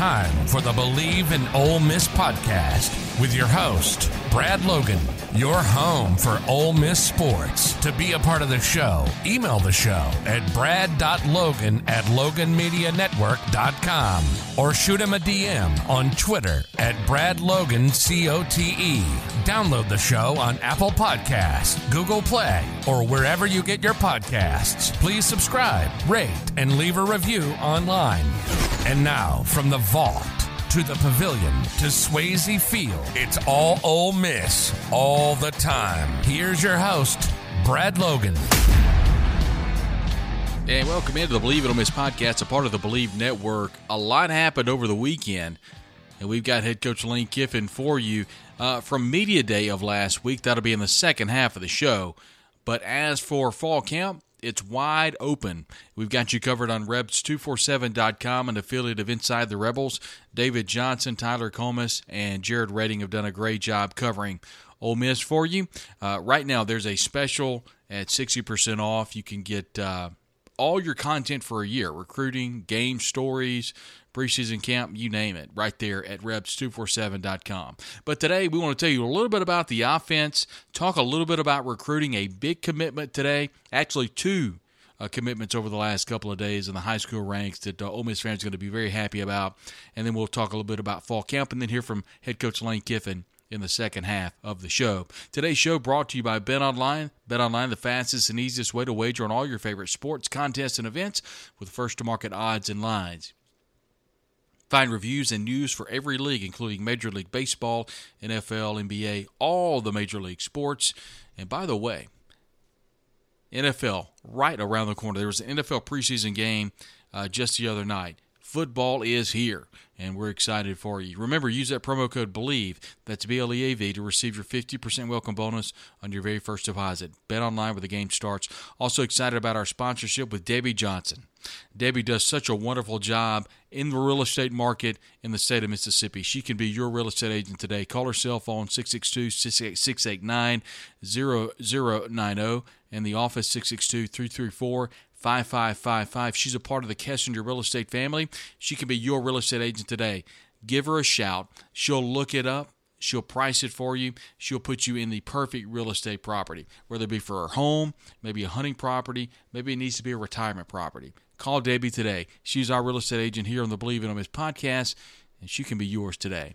Time for the Bleav in Ole Miss podcast with your host, Brad Logan, your home for Ole Miss sports. To be a part of the show, email the show at brad.logan at loganmedianetwork.com or shoot him a DM on Twitter at bradlogancote. Download the show on Apple Podcasts, Google Play, or wherever you get your podcasts. Please subscribe, rate, and leave a review online. And now, from the vault to the pavilion to Swayze Field, it's all Ole Miss all the time. Here's your host, Brad Logan. And welcome into the Bleav It Ole Miss podcast, a part of the Bleav Network. A lot happened over the weekend, and we've got head coach Lane Kiffin for you uh, from Media Day of last week. That'll be in the second half of the show. But as for fall camp, it's wide open. We've got you covered on Rebs247.com, an affiliate of Inside the Rebels. David Johnson, Tyler Comas, and Jared Redding have done a great job covering Ole Miss for you. Uh, right now, there's a special at 60% off. You can get uh, all your content for a year recruiting, game stories, preseason camp, you name it, right there at Rebs247.com. But today, we want to tell you a little bit about the offense, talk a little bit about recruiting, a big commitment today, actually, two. Uh, commitments over the last couple of days in the high school ranks that uh, Ole Miss fans are going to be very happy about. And then we'll talk a little bit about fall camp and then hear from head coach Lane Kiffin in the second half of the show. Today's show brought to you by Bet Online. Bet Online, the fastest and easiest way to wager on all your favorite sports, contests, and events with first to market odds and lines. Find reviews and news for every league, including Major League Baseball, NFL, NBA, all the major league sports. And by the way, NFL right around the corner. There was an NFL preseason game uh, just the other night. Football is here, and we're excited for you. Remember, use that promo code BLEAV, that's B L E A V, to receive your 50% welcome bonus on your very first deposit. Bet online where the game starts. Also excited about our sponsorship with Debbie Johnson. Debbie does such a wonderful job in the real estate market in the state of Mississippi. She can be your real estate agent today. Call her cell phone 662 689 0090 and the office 662 334 5555. She's a part of the Kessinger real estate family. She can be your real estate agent today. Give her a shout. She'll look it up. She'll price it for you. She'll put you in the perfect real estate property, whether it be for her home, maybe a hunting property, maybe it needs to be a retirement property. Call Debbie today. She's our real estate agent here on the Bleav in Ole Miss podcast, and she can be yours today.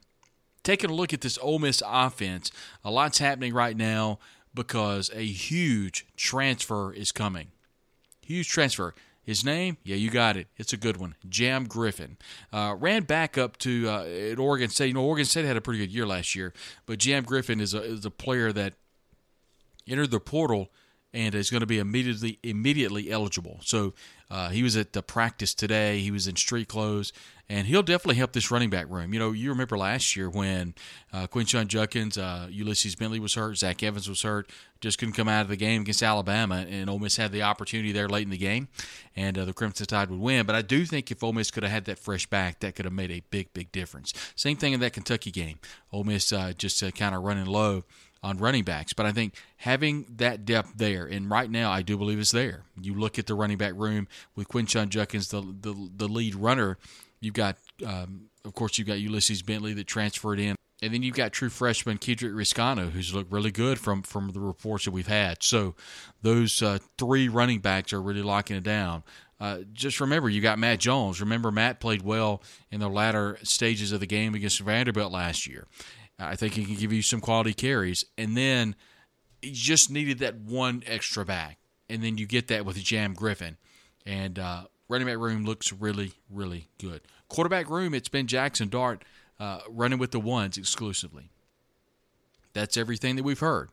Taking a look at this Ole Miss offense, a lot's happening right now because a huge transfer is coming. Huge transfer. His name? Yeah, you got it. It's a good one. Jam Griffin. Uh, ran back up to uh, at Oregon State. You know, Oregon State had a pretty good year last year, but Jam Griffin is a, is a player that entered the portal and is going to be immediately immediately eligible. So uh, he was at the practice today. He was in street clothes, and he'll definitely help this running back room. You know, you remember last year when uh, Quinshon Judkins, uh, Ulysses Bentley was hurt, Zach Evans was hurt, just couldn't come out of the game against Alabama, and Ole Miss had the opportunity there late in the game, and uh, the Crimson Tide would win. But I do think if Ole Miss could have had that fresh back, that could have made a big, big difference. Same thing in that Kentucky game. Ole Miss uh, just uh, kind of running low on running backs. But I think having that depth there, and right now I do believe it's there. You look at the running back room with Quinshon Judkins, the the, the lead runner. You've got, um, of course, you've got Ulysses Bentley that transferred in. And then you've got true freshman Kedrick Reescano, who's looked really good from, from the reports that we've had. So those uh, three running backs are really locking it down. Uh, just remember, you got Matt Jones. Remember, Matt played well in the latter stages of the game against Vanderbilt last year. I think he can give you some quality carries. And then you just needed that one extra back. And then you get that with Jam Griffin. And uh, running back room looks really, really good. Quarterback room, it's been Jackson Dart uh, running with the ones exclusively. That's everything that we've heard.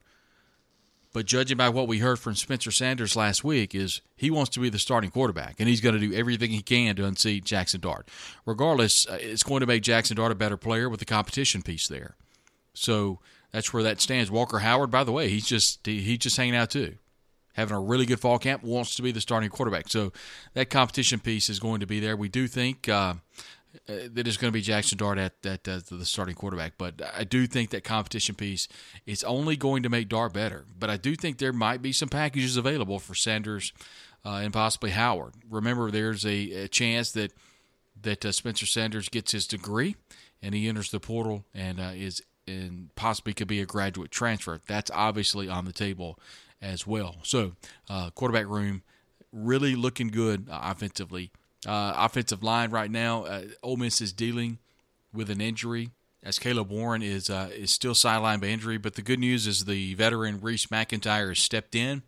But judging by what we heard from Spencer Sanders last week, is he wants to be the starting quarterback, and he's going to do everything he can to unseat Jackson Dart. Regardless, uh, it's going to make Jackson Dart a better player with the competition piece there. So that's where that stands. Walker Howard, by the way, he's just he's just hanging out too, having a really good fall camp. Wants to be the starting quarterback. So that competition piece is going to be there. We do think. Uh, uh, that is going to be Jackson Dart at, at uh, the starting quarterback. But I do think that competition piece is only going to make Dart better. But I do think there might be some packages available for Sanders uh, and possibly Howard. Remember, there's a, a chance that that uh, Spencer Sanders gets his degree and he enters the portal and uh, is and possibly could be a graduate transfer. That's obviously on the table as well. So uh, quarterback room really looking good offensively uh, offensive line right now, uh, Ole Miss is dealing with an injury as Caleb Warren is uh, is still sidelined by injury. But the good news is the veteran Reese McIntyre has stepped in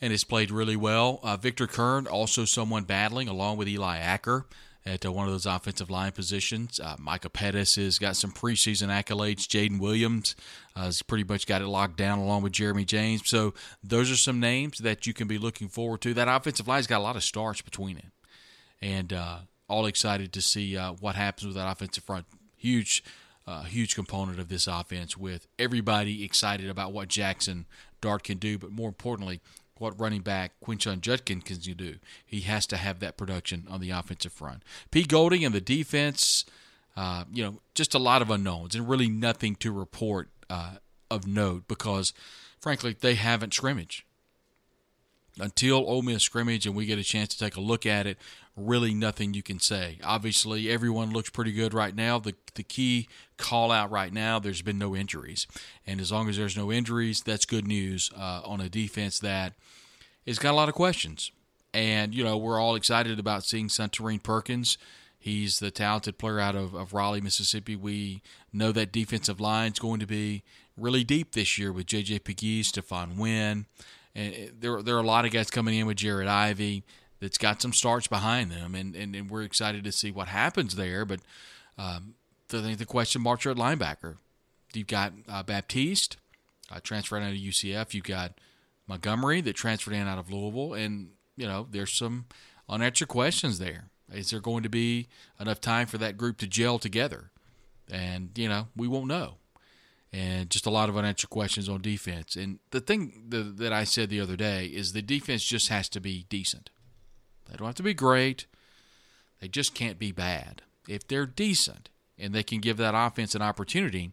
and has played really well. Uh, Victor Curne, also someone battling along with Eli Acker at uh, one of those offensive line positions. Uh, Micah Pettus has got some preseason accolades. Jaden Williams uh, has pretty much got it locked down along with Jeremy James. So those are some names that you can be looking forward to. That offensive line's got a lot of starts between it and uh, all excited to see uh, what happens with that offensive front. Huge, uh, huge component of this offense with everybody excited about what Jackson Dart can do, but more importantly, what running back Quinshon Judkins can do. He has to have that production on the offensive front. Pete Golding and the defense, uh, you know, just a lot of unknowns and really nothing to report uh, of note because, frankly, they haven't scrimmaged until Ole Miss scrimmage and we get a chance to take a look at it, really nothing you can say. Obviously, everyone looks pretty good right now. The the key call out right now, there's been no injuries, and as long as there's no injuries, that's good news uh, on a defense that has got a lot of questions. And you know, we're all excited about seeing Suntarine Perkins. He's the talented player out of, of Raleigh, Mississippi. We know that defensive line is going to be really deep this year with J.J. Pegues, Stephon Wynn. And there, there are a lot of guys coming in with Jared Ivey that's got some starts behind them, and, and, and we're excited to see what happens there. But um, I think the question marks are at linebacker. You've got uh, Baptiste, uh, transferred out of UCF. You've got Montgomery that transferred in out of Louisville, and you know there's some unanswered questions there. Is there going to be enough time for that group to gel together? And you know we won't know. And just a lot of unanswered questions on defense. And the thing that, that I said the other day is the defense just has to be decent. They don't have to be great. They just can't be bad. If they're decent and they can give that offense an opportunity,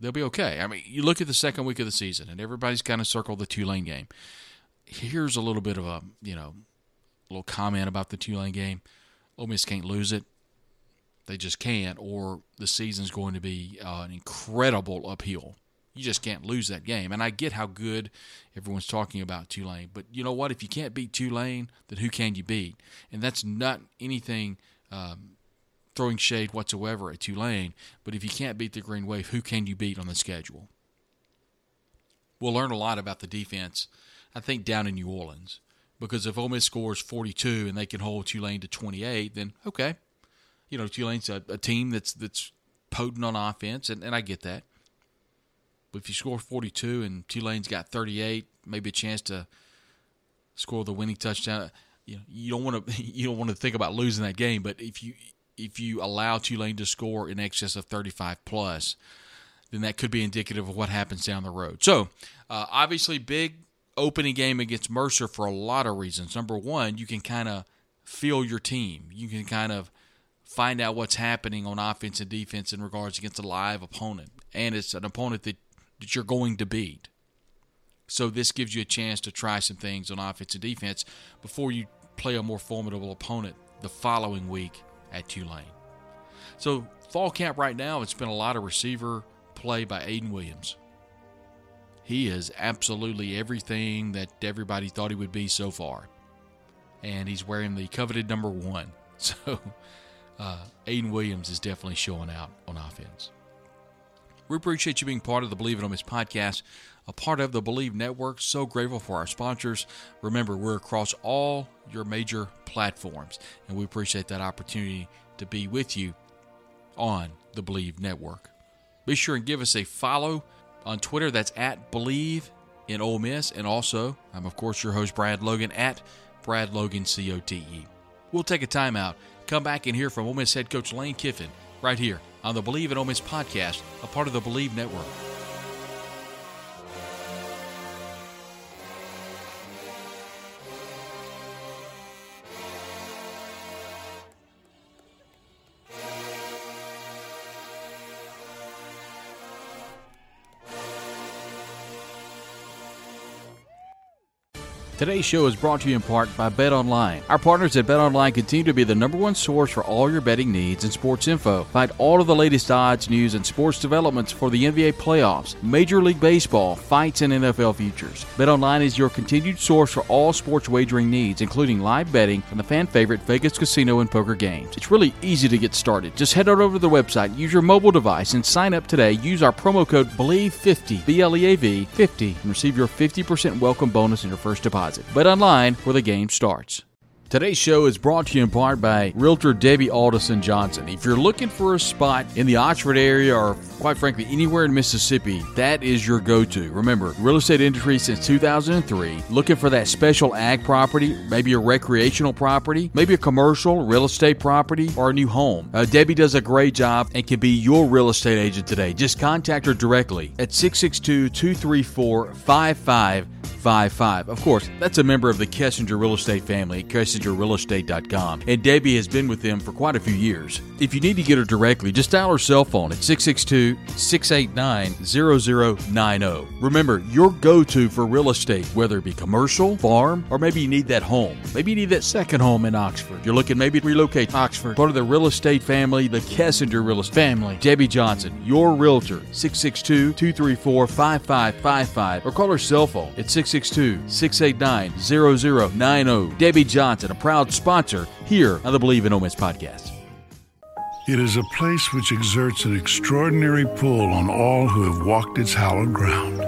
they'll be okay. I mean, you look at the second week of the season and everybody's kind of circled the Tulane game. Here's a little bit of a, you know, little comment about the Tulane game. Ole Miss can't lose it. They just can't, or the season's going to be uh, an incredible uphill. You just can't lose that game. And I get how good everyone's talking about Tulane, but you know what? If you can't beat Tulane, then who can you beat? And that's not anything um, throwing shade whatsoever at Tulane. But if you can't beat the Green Wave, who can you beat on the schedule? We'll learn a lot about the defense, I think, down in New Orleans. Because if Ole Miss scores 42 and they can hold Tulane to 28, then okay. You know, Tulane's a, a team that's that's potent on offense, and, and I get that. If you score 42 and Tulane's got 38, maybe a chance to score the winning touchdown. You know, you don't want to you don't want to think about losing that game. But if you if you allow Tulane to score in excess of 35 plus, then that could be indicative of what happens down the road. So, uh, obviously, big opening game against Mercer for a lot of reasons. Number one, you can kind of feel your team. You can kind of find out what's happening on offense and defense in regards against a live opponent, and it's an opponent that that you're going to beat. So this gives you a chance to try some things on offense and defense before you play a more formidable opponent the following week at Tulane. So fall camp right now, it's been a lot of receiver play by Ayden Williams. He is absolutely everything that everybody thought he would be so far. And he's wearing the coveted number one. So uh, Ayden Williams is definitely showing out on offense. We appreciate you being part of the Bleav in Ole Miss podcast, a part of the Bleav Network. So grateful for our sponsors. Remember, we're across all your major platforms, and we appreciate that opportunity to be with you on the Bleav Network. Be sure and give us a follow on Twitter. That's at Bleav in Ole Miss. And also, I'm of course your host, Brad Logan, at Brad Logan COTE. We'll take a timeout, come back and hear from Ole Miss head coach Lane Kiffin right here on the Bleav in Miss podcast, a part of the Bleav Network. Today's show is brought to you in part by Bet Online. Our partners at Bet Online continue to be the number one source for all your betting needs and sports info. Find all of the latest odds, news, and sports developments for the NBA playoffs, Major League Baseball, fights, and NFL futures. Bet Online is your continued source for all sports wagering needs, including live betting and the fan favorite Vegas casino and poker games. It's really easy to get started. Just head on over to the website, use your mobile device, and sign up today. Use our promo code BLEAV50, B L E A V 50, and receive your 50% welcome bonus in your first deposit deposit. Bet online where the game starts. Today's show is brought to you in part by Realtor Debbie Alderson Johnson. If you're looking for a spot in the Oxford area or quite frankly anywhere in Mississippi, that is your go-to. Remember, real estate industry since 2003, looking for that special ag property, maybe a recreational property, maybe a commercial real estate property or a new home. Uh, Debbie does a great job and can be your real estate agent today. Just contact her directly at 662-234-55 855. Of course, that's a member of the Kessinger Real Estate family at KessingerRealEstate.com, and Debbie has been with them for quite a few years. If you need to get her directly, just dial her cell phone at 662 689 0090. Remember, your go to for real estate, whether it be commercial, farm, or maybe you need that home. Maybe you need that second home in Oxford. You're looking maybe to relocate to Oxford, part of the real estate family, the Kessinger Real Estate family. Debbie Johnson, your realtor, 662 234 5555, or call her cell phone at 662 662 689 0090. Debbie Johnson, a proud sponsor here on the Bleav in Ole Miss podcast. It is a place which exerts an extraordinary pull on all who have walked its hallowed ground.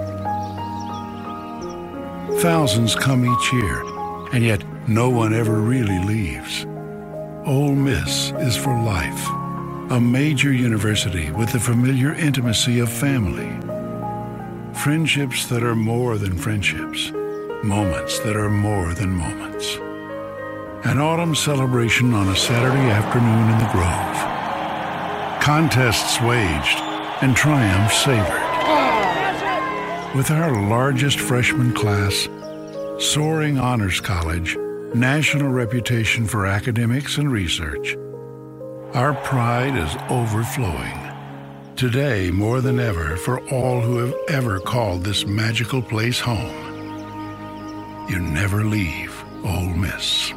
Thousands come each year, and yet no one ever really leaves. Ole Miss is for life, a major university with the familiar intimacy of family Friendships that are more than friendships. Moments that are more than moments. An autumn celebration on a Saturday afternoon in the Grove. Contests waged and triumphs savored. With our largest freshman class, soaring honors college, national reputation for academics and research, our pride is overflowing. Today, more than ever, for all who have ever called this magical place home, you never leave Ole Miss.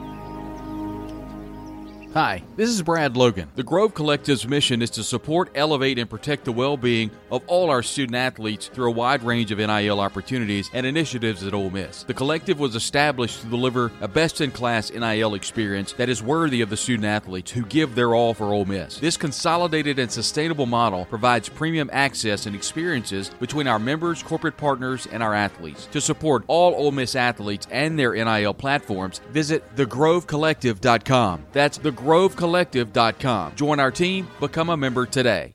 Hi, this is Brad Logan. The Grove Collective's mission is to support, elevate, and protect the well being of all our student athletes through a wide range of NIL opportunities and initiatives at Ole Miss. The collective was established to deliver a best in class NIL experience that is worthy of the student athletes who give their all for Ole Miss. This consolidated and sustainable model provides premium access and experiences between our members, corporate partners, and our athletes. To support all Ole Miss athletes and their NIL platforms, visit thegrovecollective.com. That's the grovecollective.com. Join our team, become a member today.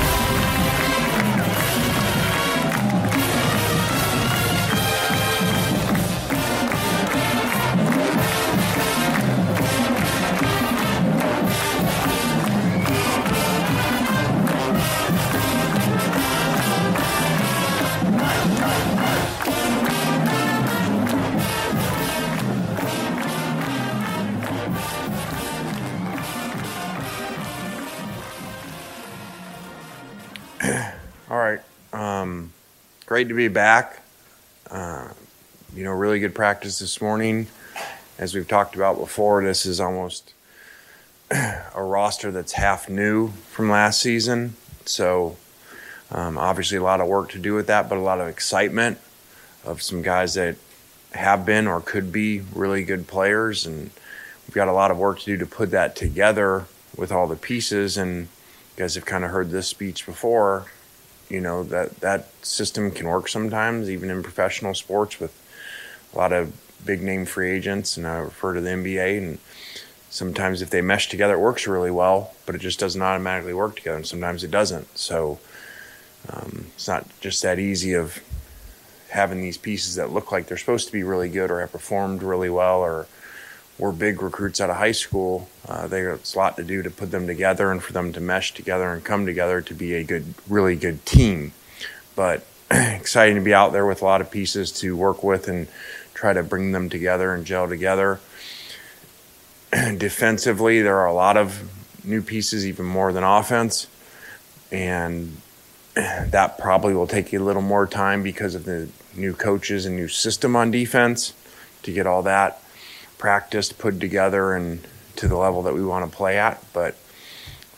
Great to be back. Uh, you know, really good practice this morning. As we've talked about before, this is almost a roster that's half new from last season. So, um, obviously, a lot of work to do with that, but a lot of excitement of some guys that have been or could be really good players, and we've got a lot of work to do to put that together with all the pieces. And you guys have kind of heard this speech before. You know that that system can work sometimes, even in professional sports, with a lot of big name free agents, and I refer to the NBA. And sometimes if they mesh together, it works really well, but it just doesn't automatically work together, and sometimes it doesn't. So um, it's not just that easy of having these pieces that look like they're supposed to be really good or have performed really well or were big recruits out of high school. Uh, there's a lot to do to put them together and for them to mesh together and come together to be a good, really good team. But exciting to be out there with a lot of pieces to work with and try to bring them together and gel together. Defensively, there are a lot of new pieces, even more than offense. And that probably will take you a little more time because of the new coaches and new system on defense to get all that practiced, put together, and to the level that we want to play at. But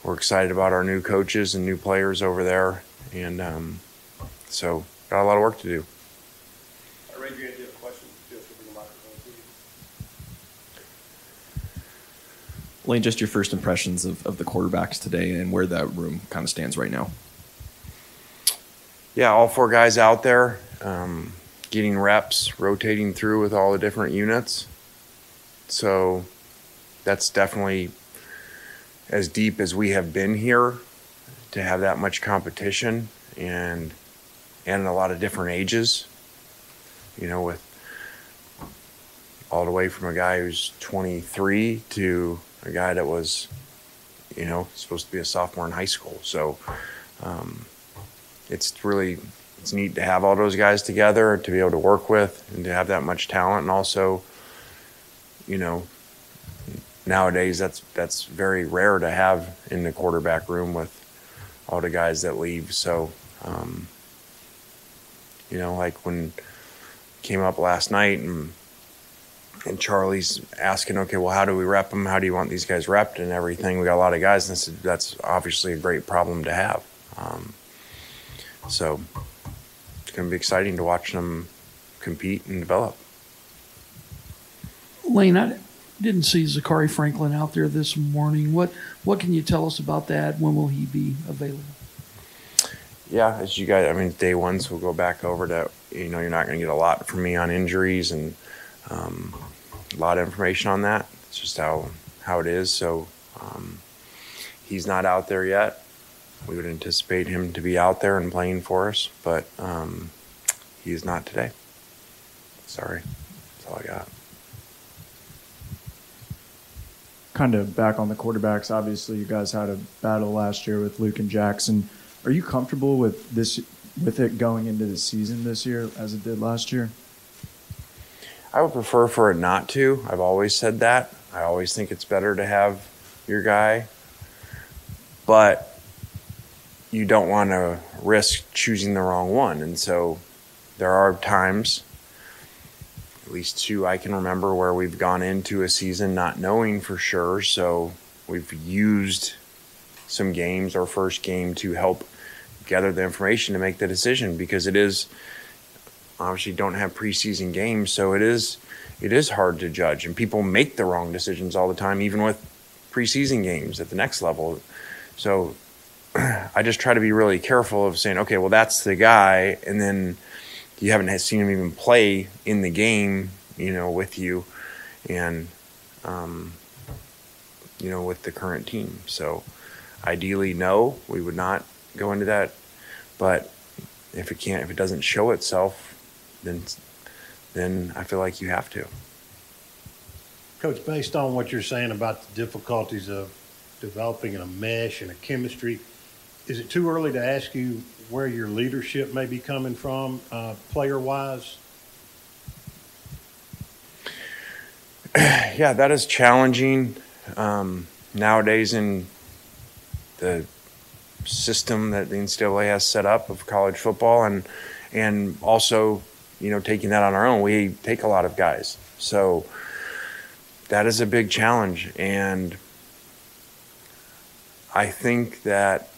we're excited about our new coaches and new players over there, and um, so got a lot of work to do. Lane, just your first impressions of, of the quarterbacks today and where that room kind of stands right now. Yeah, all four guys out there, um, getting reps, rotating through with all the different units. So that's definitely as deep as we have been here to have that much competition and and a lot of different ages. You know, with all the way from a guy who's 23 to a guy that was, you know, supposed to be a sophomore in high school. So um, it's really it's neat to have all those guys together to be able to work with and to have that much talent and also you know nowadays that's that's very rare to have in the quarterback room with all the guys that leave so um, you know like when came up last night and and Charlie's asking, okay, well, how do we rep them? How do you want these guys repped and everything? We got a lot of guys, and that's, that's obviously a great problem to have. Um, so it's going to be exciting to watch them compete and develop. Lane, I didn't see Zakhari Franklin out there this morning. What what can you tell us about that? When will he be available? Yeah, as you guys, I mean, day one, so we'll go back over to, you know, you're not going to get a lot from me on injuries and um, a lot of information on that. It's just how, how it is. So um, he's not out there yet. We would anticipate him to be out there and playing for us, but um, not today. Sorry. That's all I got. Kind of back on the quarterbacks. Obviously, you guys had a battle last year with Luke and Jackson. Are you comfortable with this with it going into the season this year as it did last year? I would prefer for it not to. I've always said that. I always think it's better to have your guy, but you don't want to risk choosing the wrong one. And so there are times at least two I can remember where we've gone into a season not knowing for sure. So we've used some games or first game to help gather the information to make the decision because it is obviously don't have preseason games, so it is it is hard to judge and people make the wrong decisions all the time, even with preseason games at the next level. So I just try to be really careful of saying, okay, well that's the guy, and then you haven't seen him even play in the game, you know, with you, and um, you know, with the current team. So, ideally, no, we would not go into that. But if it can't, if it doesn't show itself, then then I feel like you have to. Coach, based on what you're saying about the difficulties of developing a mesh and a chemistry, is it too early to ask you where your leadership may be coming from, uh, player wise? yeah, that is challenging um, nowadays in the system that the NCAA has set up of college football, and and also you know taking that on our own. We take a lot of guys, so that is a big challenge, and I think that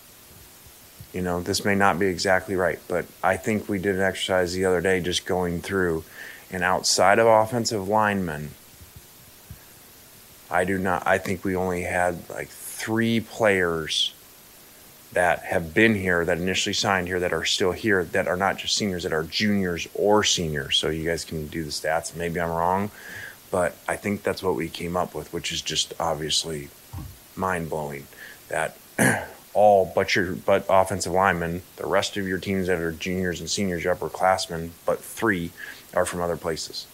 you know, this may not be exactly right, but I think we did an exercise the other day just going through And outside of offensive linemen, I do not. I think we only had like three players that have been here that initially signed here that are still here that are not just seniors that are juniors or seniors. So you guys can do the stats. Maybe I'm wrong, but I think that's what we came up with, which is just obviously mind blowing. That all but your but offensive linemen, the rest of your teams that are juniors and seniors, your upperclassmen, but three are from other places.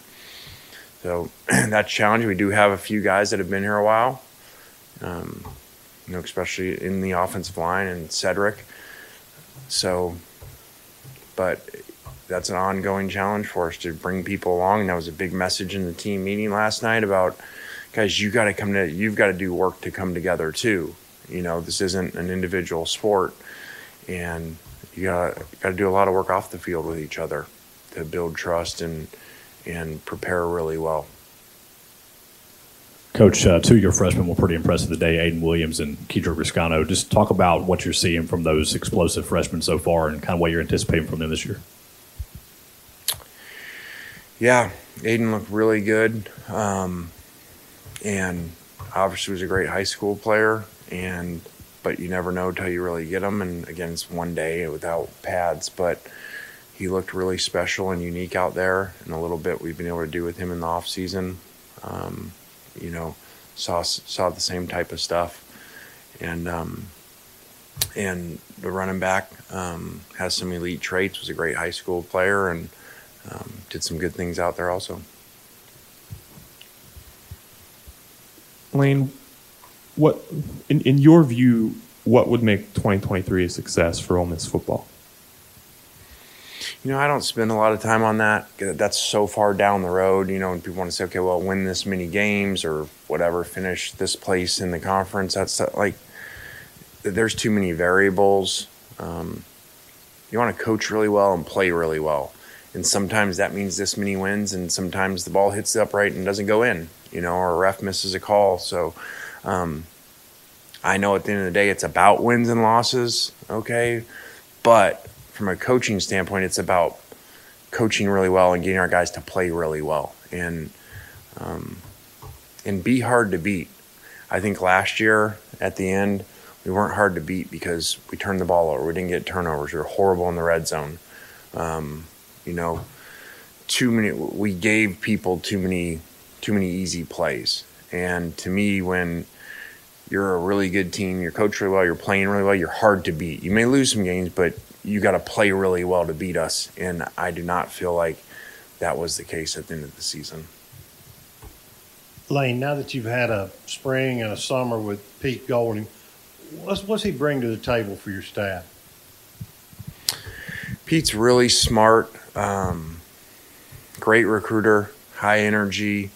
So that's challenge. We do have a few guys that have been here a while, um, you know, especially in the offensive line and Cedric. So, but that's an ongoing challenge for us to bring people along. And that was a big message in the team meeting last night about, guys, you got to come to, you've got to do work to come together too. You know, this isn't an individual sport, and you got got to do a lot of work off the field with each other to build trust and and prepare really well. Coach, uh, two of your freshmen were pretty impressive today, Ayden Williams and Kedrick Reescano. Just talk about what you're seeing from those explosive freshmen so far and kind of what you're anticipating from them this year. Yeah, Ayden looked really good. Um, and obviously was a great high school player. And but you never know till you really get them. And again, it's one day without pads, but he looked really special and unique out there. And a little bit we've been able to do with him in the off season. Um, you know, saw saw the same type of stuff, and um, and the running back um, has some elite traits. Was a great high school player and um, did some good things out there also. Lane, what in in your view, what would make 2023 a success for Ole Miss football? You know, I don't spend a lot of time on that. That's so far down the road. You know, and people want to say, okay, well, win this many games or whatever, finish this place in the conference. That's like, there's too many variables. Um, you want to coach really well and play really well. And sometimes that means this many wins, and sometimes the ball hits the upright and doesn't go in, you know, or a ref misses a call. So um, I know at the end of the day, it's about wins and losses, okay? But from a coaching standpoint, it's about coaching really well and getting our guys to play really well and um, and be hard to beat. I think last year at the end we weren't hard to beat because we turned the ball over. We didn't get turnovers. We were horrible in the red zone. Um, you know, too many. We gave people too many too many easy plays. And to me, when you're a really good team, you're coached really well, you're playing really well, you're hard to beat. You may lose some games, but you got to play really well to beat us. And I do not feel like that was the case at the end of the season. Lane, now that you've had a spring and a summer with Pete Golding, what's, what's he bring to the table for your staff? Pete's really smart, um, great recruiter, high energy.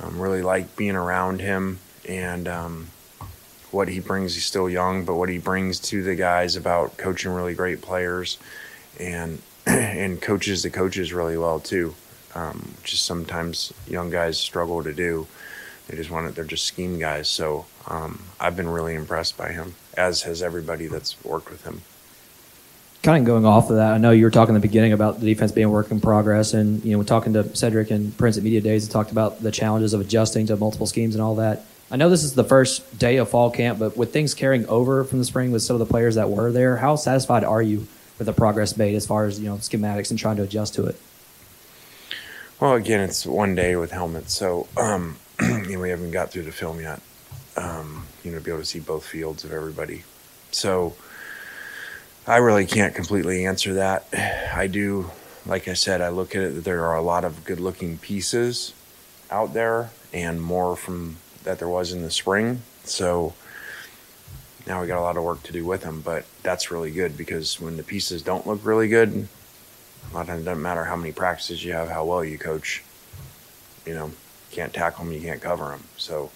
Um, really like being around him and um, what he brings. He's still young, but what he brings to the guys about coaching really great players and and coaches the coaches really well too, um, which is sometimes young guys struggle to do. They just want it. They're just scheme guys. So um, I've been really impressed by him, as has everybody that's worked with him kind of going off of that, I know you were talking in the beginning about the defense being a work in progress, and you know, talking to Cedric and Prince at Media Days, he talked about the challenges of adjusting to multiple schemes and all that. I know this is the first day of fall camp, but with things carrying over from the spring with some of the players that were there, how satisfied are you with the progress made as far as you know schematics and trying to adjust to it? Well, again, it's one day with helmets, so um, you know, we haven't got through the film yet. Um, you know, to be able to see both fields of everybody. So I really can't completely answer that. I do, like I said, I look at it there are a lot of good looking pieces out there and more from that there was in the spring. So now we got a lot of work to do with them, but that's really good because when the pieces don't look really good, a lot of times it doesn't matter how many practices you have, how well you coach. You know, can't tackle them, you can't cover them. So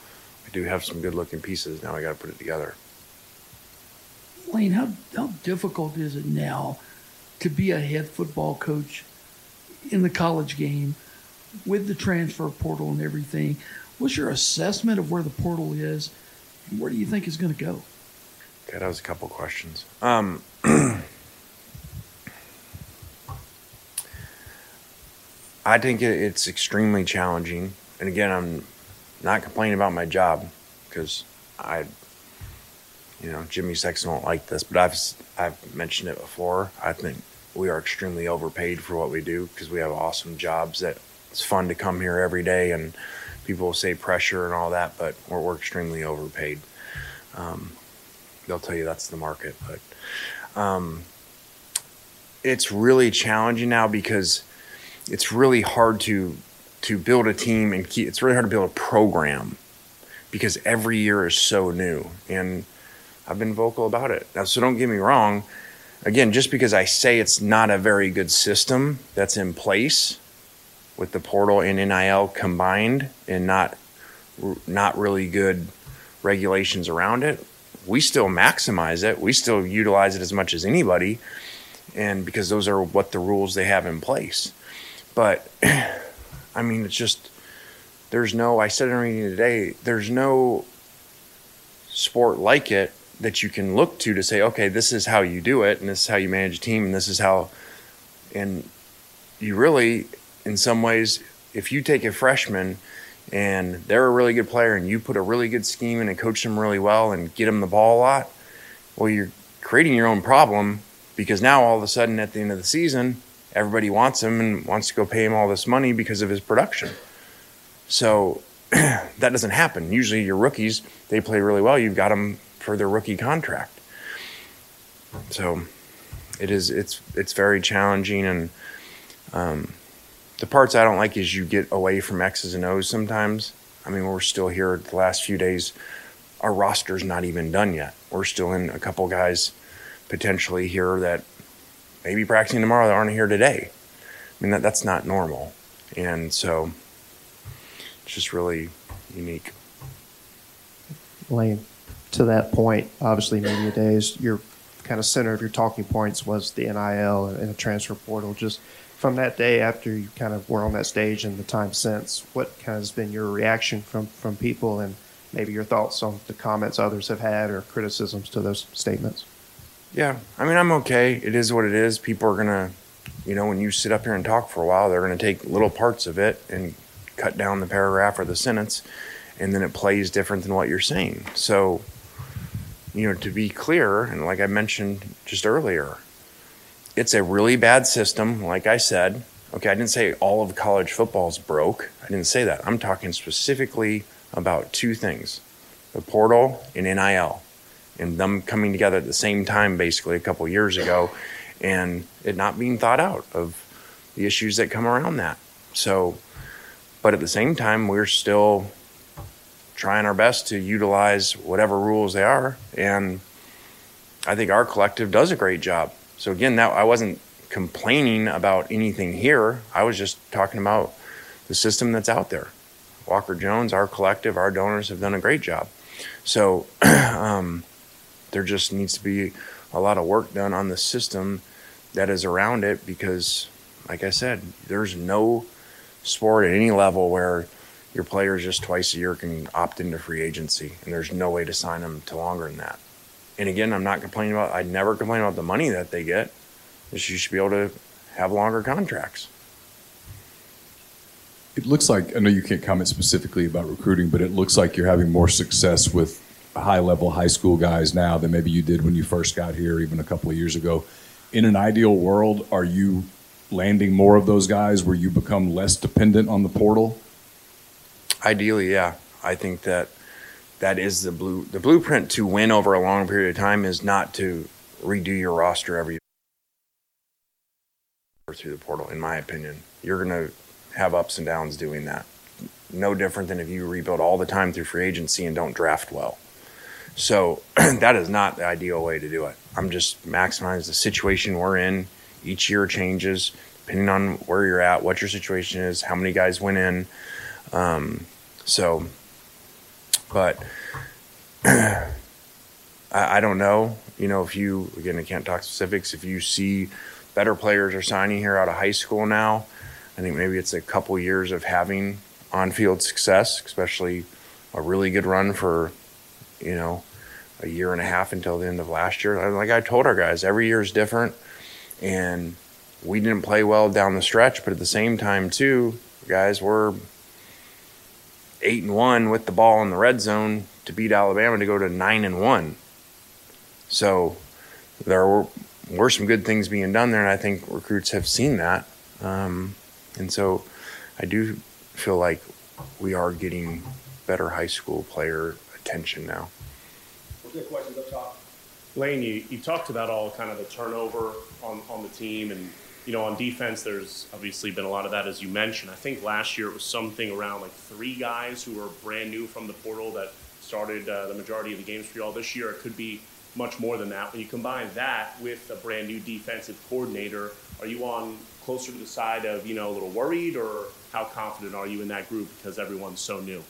we do have some good looking pieces. Now we got to put it together. Lane, how, how difficult is it now to be a head football coach in the college game with the transfer portal and everything? What's your assessment of where the portal is? And where do you think it's going to go? Okay, that was a couple questions. Um, I think it's extremely challenging. And again, I'm not complaining about my job because I, you know, Jimmy Sexton won't like this, but I've I've mentioned it before. I think we are extremely overpaid for what we do because we have awesome jobs that it's fun to come here every day and people will say pressure and all that, but we're, we're extremely overpaid. Um, they'll tell you that's the market, but um, it's really challenging now because it's really hard to to build a team and keep, it's really hard to build a program because every year is so new and I've been vocal about it. Now, so don't get me wrong. Again, just because I say it's not a very good system that's in place with the portal and NIL combined and not not really good regulations around it, we still maximize it. We still utilize it as much as anybody and because those are what the rules they have in place. But I mean, it's just there's no. I said in a today. There's no sport like it that you can look to to say, okay, this is how you do it, and this is how you manage a team, and this is how. And you really, in some ways, if you take a freshman and they're a really good player, and you put a really good scheme in and coach them really well and get them the ball a lot, well, you're creating your own problem because now all of a sudden at the end of the season everybody wants him and wants to go pay him all this money because of his production. So that doesn't happen. Usually your rookies, they play really well. You've got them for their rookie contract. So it is it's it's very challenging and um, the parts I don't like is you get away from X's and O's sometimes. I mean, we're still here the last few days. Our roster's not even done yet. We're still in a couple guys potentially here that maybe practicing tomorrow that aren't here today. I mean, that, that's not normal. And so it's just really unique. Lane, to that point, obviously, media days, your kind of center of your talking points was the NIL and the transfer portal. Just from that day after you kind of were on that stage and the time since, what kind of has been your reaction from, from people and maybe your thoughts on the comments others have had or criticisms to those statements? Yeah, I mean, I'm okay. It is what it is. People are gonna, you know, when you sit up here and talk for a while, they're gonna take little parts of it and cut down the paragraph or the sentence, and then it plays different than what you're saying. So, you know, to be clear, and like I mentioned just earlier, it's a really bad system. Like I said, okay, I didn't say all of college football's broke. I didn't say that. I'm talking specifically about two things: the portal and NIL and them coming together at the same time basically a couple years ago and it not being thought out of the issues that come around that. So, but at the same time, we're still trying our best to utilize whatever rules they are. And I think our collective does a great job. So, again, that I wasn't complaining about anything here. I was just talking about the system that's out there. Walker Jones, our collective, our donors have done a great job. So, um, there just needs to be a lot of work done on the system that is around it because, like I said, there's no sport at any level where your players just twice a year can opt into free agency, and there's no way to sign them to longer than that. And again, I'm not complaining about. I never complain about the money that they get. Just you should be able to have longer contracts. It looks like I know you can't comment specifically about recruiting, but it looks like you're having more success with high level high school guys now than maybe you did when you first got here, even a couple of years ago. In an ideal world, are you landing more of those guys where you become less dependent on the portal? Ideally, yeah. I think that that is the blue the blueprint to win over a long period of time is not to redo your roster every year through the portal. In my opinion, you're going to have ups and downs doing that. No different than if you rebuild all the time through free agency and don't draft well. So that is not the ideal way to do it. I'm just maximize the situation we're in. Each year changes depending on where you're at, what your situation is, how many guys went in. Um, so, but I, I don't know. You know, if you again, I can't talk specifics. If you see better players are signing here out of high school now, I think maybe it's a couple years of having on-field success, especially a really good run for, you know, a year and a half until the end of last year. Like I told our guys, every year is different, and we didn't play well down the stretch, but at the same time, too, guys, we're eight and one with the ball in the red zone to beat Alabama to go to nine and one. So there were, were some good things being done there, and I think recruits have seen that. Um, and so I do feel like we are getting better high school player attention now. questions up top. Lane, you, you talked about all kind of the turnover on, on the team and you know, on defense, there's obviously been a lot of that, as you mentioned. I think last year it was something around like three guys who were brand new from the portal that started uh, the majority of the games for y'all this year. It could be much more than that. When you combine that with a brand new defensive coordinator, are you on closer to the side of, you know, a little worried, or how confident are you in that group because everyone's so new?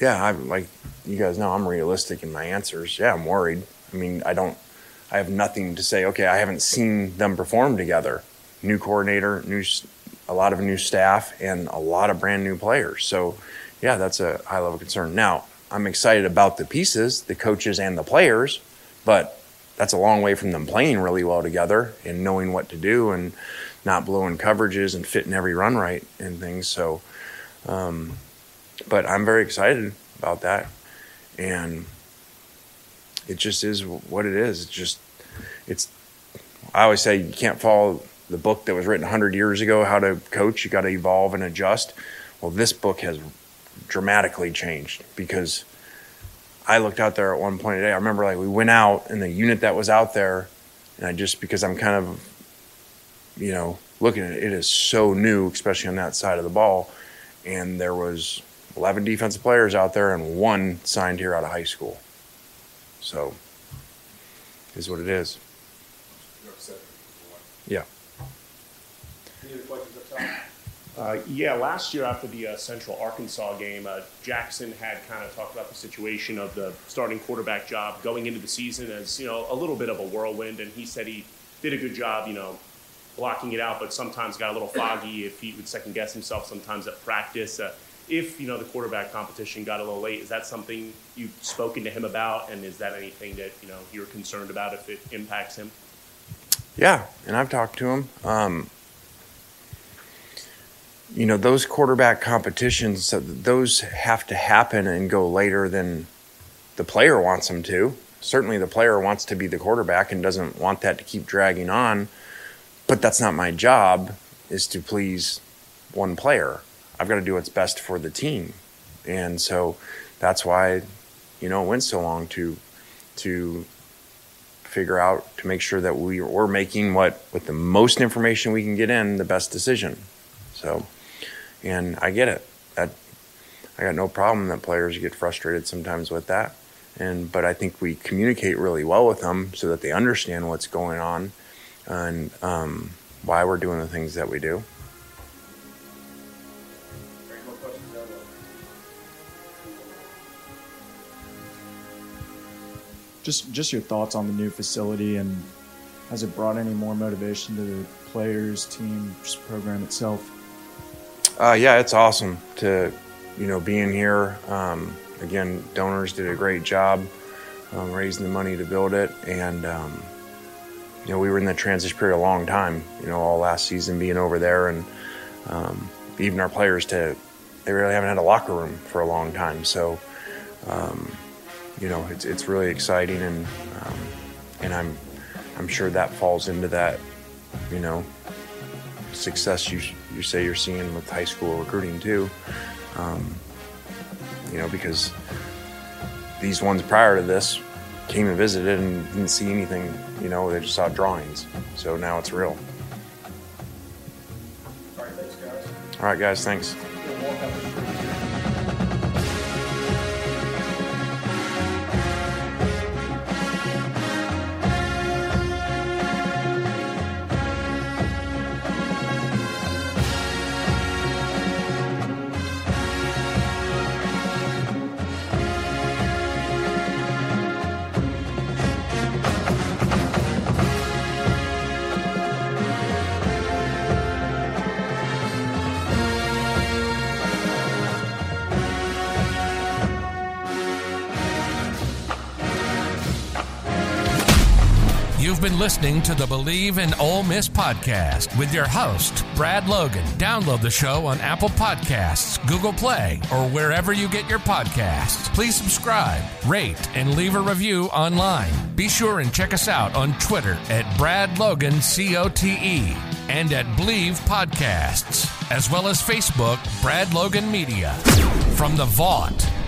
Yeah, I'm like you guys know, I'm realistic in my answers. Yeah, I'm worried. I mean, I don't I have nothing to say. Okay, I haven't seen them perform together. New coordinator, new, a lot of new staff, and a lot of brand new players. So, yeah, that's a high level concern. Now, I'm excited about the pieces, the coaches and the players, but that's a long way from them playing really well together and knowing what to do and not blowing coverages and fitting every run right and things. So, um, but I'm very excited about that. And it just is what it is. It's just, it's, I always say you can't follow the book that was written 100 years ago, how to coach. You got to evolve and adjust. Well, this book has dramatically changed because I looked out there at one point today. I remember like we went out and the unit that was out there, and I just, because I'm kind of, you know, looking at it, it is so new, especially on that side of the ball. And there was 11 defensive players out there and one signed here out of high school. So, is what it is. Yeah. Any other questions up top? Uh, yeah, last year after the uh, Central Arkansas game, uh, Jackson had kind of talked about the situation of the starting quarterback job going into the season as you know a little bit of a whirlwind, and he said he did a good job, you know, blocking it out, but sometimes got a little foggy if he would second guess himself sometimes at practice. If you know the quarterback competition got a little late, is that something you've spoken to him about, and is that anything that you know you're concerned about if it impacts him? Yeah, and I've talked to him. Um, you know, those quarterback competitions, those have to happen and go later than the player wants them to. Certainly, the player wants to be the quarterback and doesn't want that to keep dragging on. But that's not my job. Is to please one player. I've got to do what's best for the team. And so that's why, you know, it went so long to to figure out to make sure that we we're making what with the most information we can get in the best decision. So, and I get it. That I got no problem that players get frustrated sometimes with that. And but I think we communicate really well with them so that they understand what's going on and um, why we're doing the things that we do. Just just your thoughts on the new facility and has it brought any more motivation to the players, team, program itself? Uh, yeah, it's awesome to you know being here. Um, again, donors did a great job um, raising the money to build it, and um, you know we were in the transition period a long time. You know, all last season being over there, and um, even our players to they really haven't had a locker room for a long time. So um, you know, it's it's really exciting, and um, and I'm I'm sure that falls into that, you know, success you you say you're seeing with high school recruiting too. Um, you know, because these ones prior to this came and visited and didn't see anything. You know, they just saw drawings. So now it's real. All right, guys. All right, guys. Thanks. Listening to the Bleav in Ole Miss podcast with your host, Brad Logan. Download the show on Apple Podcasts, Google Play, or wherever you get your podcasts. Please subscribe, rate, and leave a review online. Be sure and check us out on Twitter at Brad Logan COTE and at Bleav Podcasts, as well as Facebook, Brad Logan Media. From the Vaught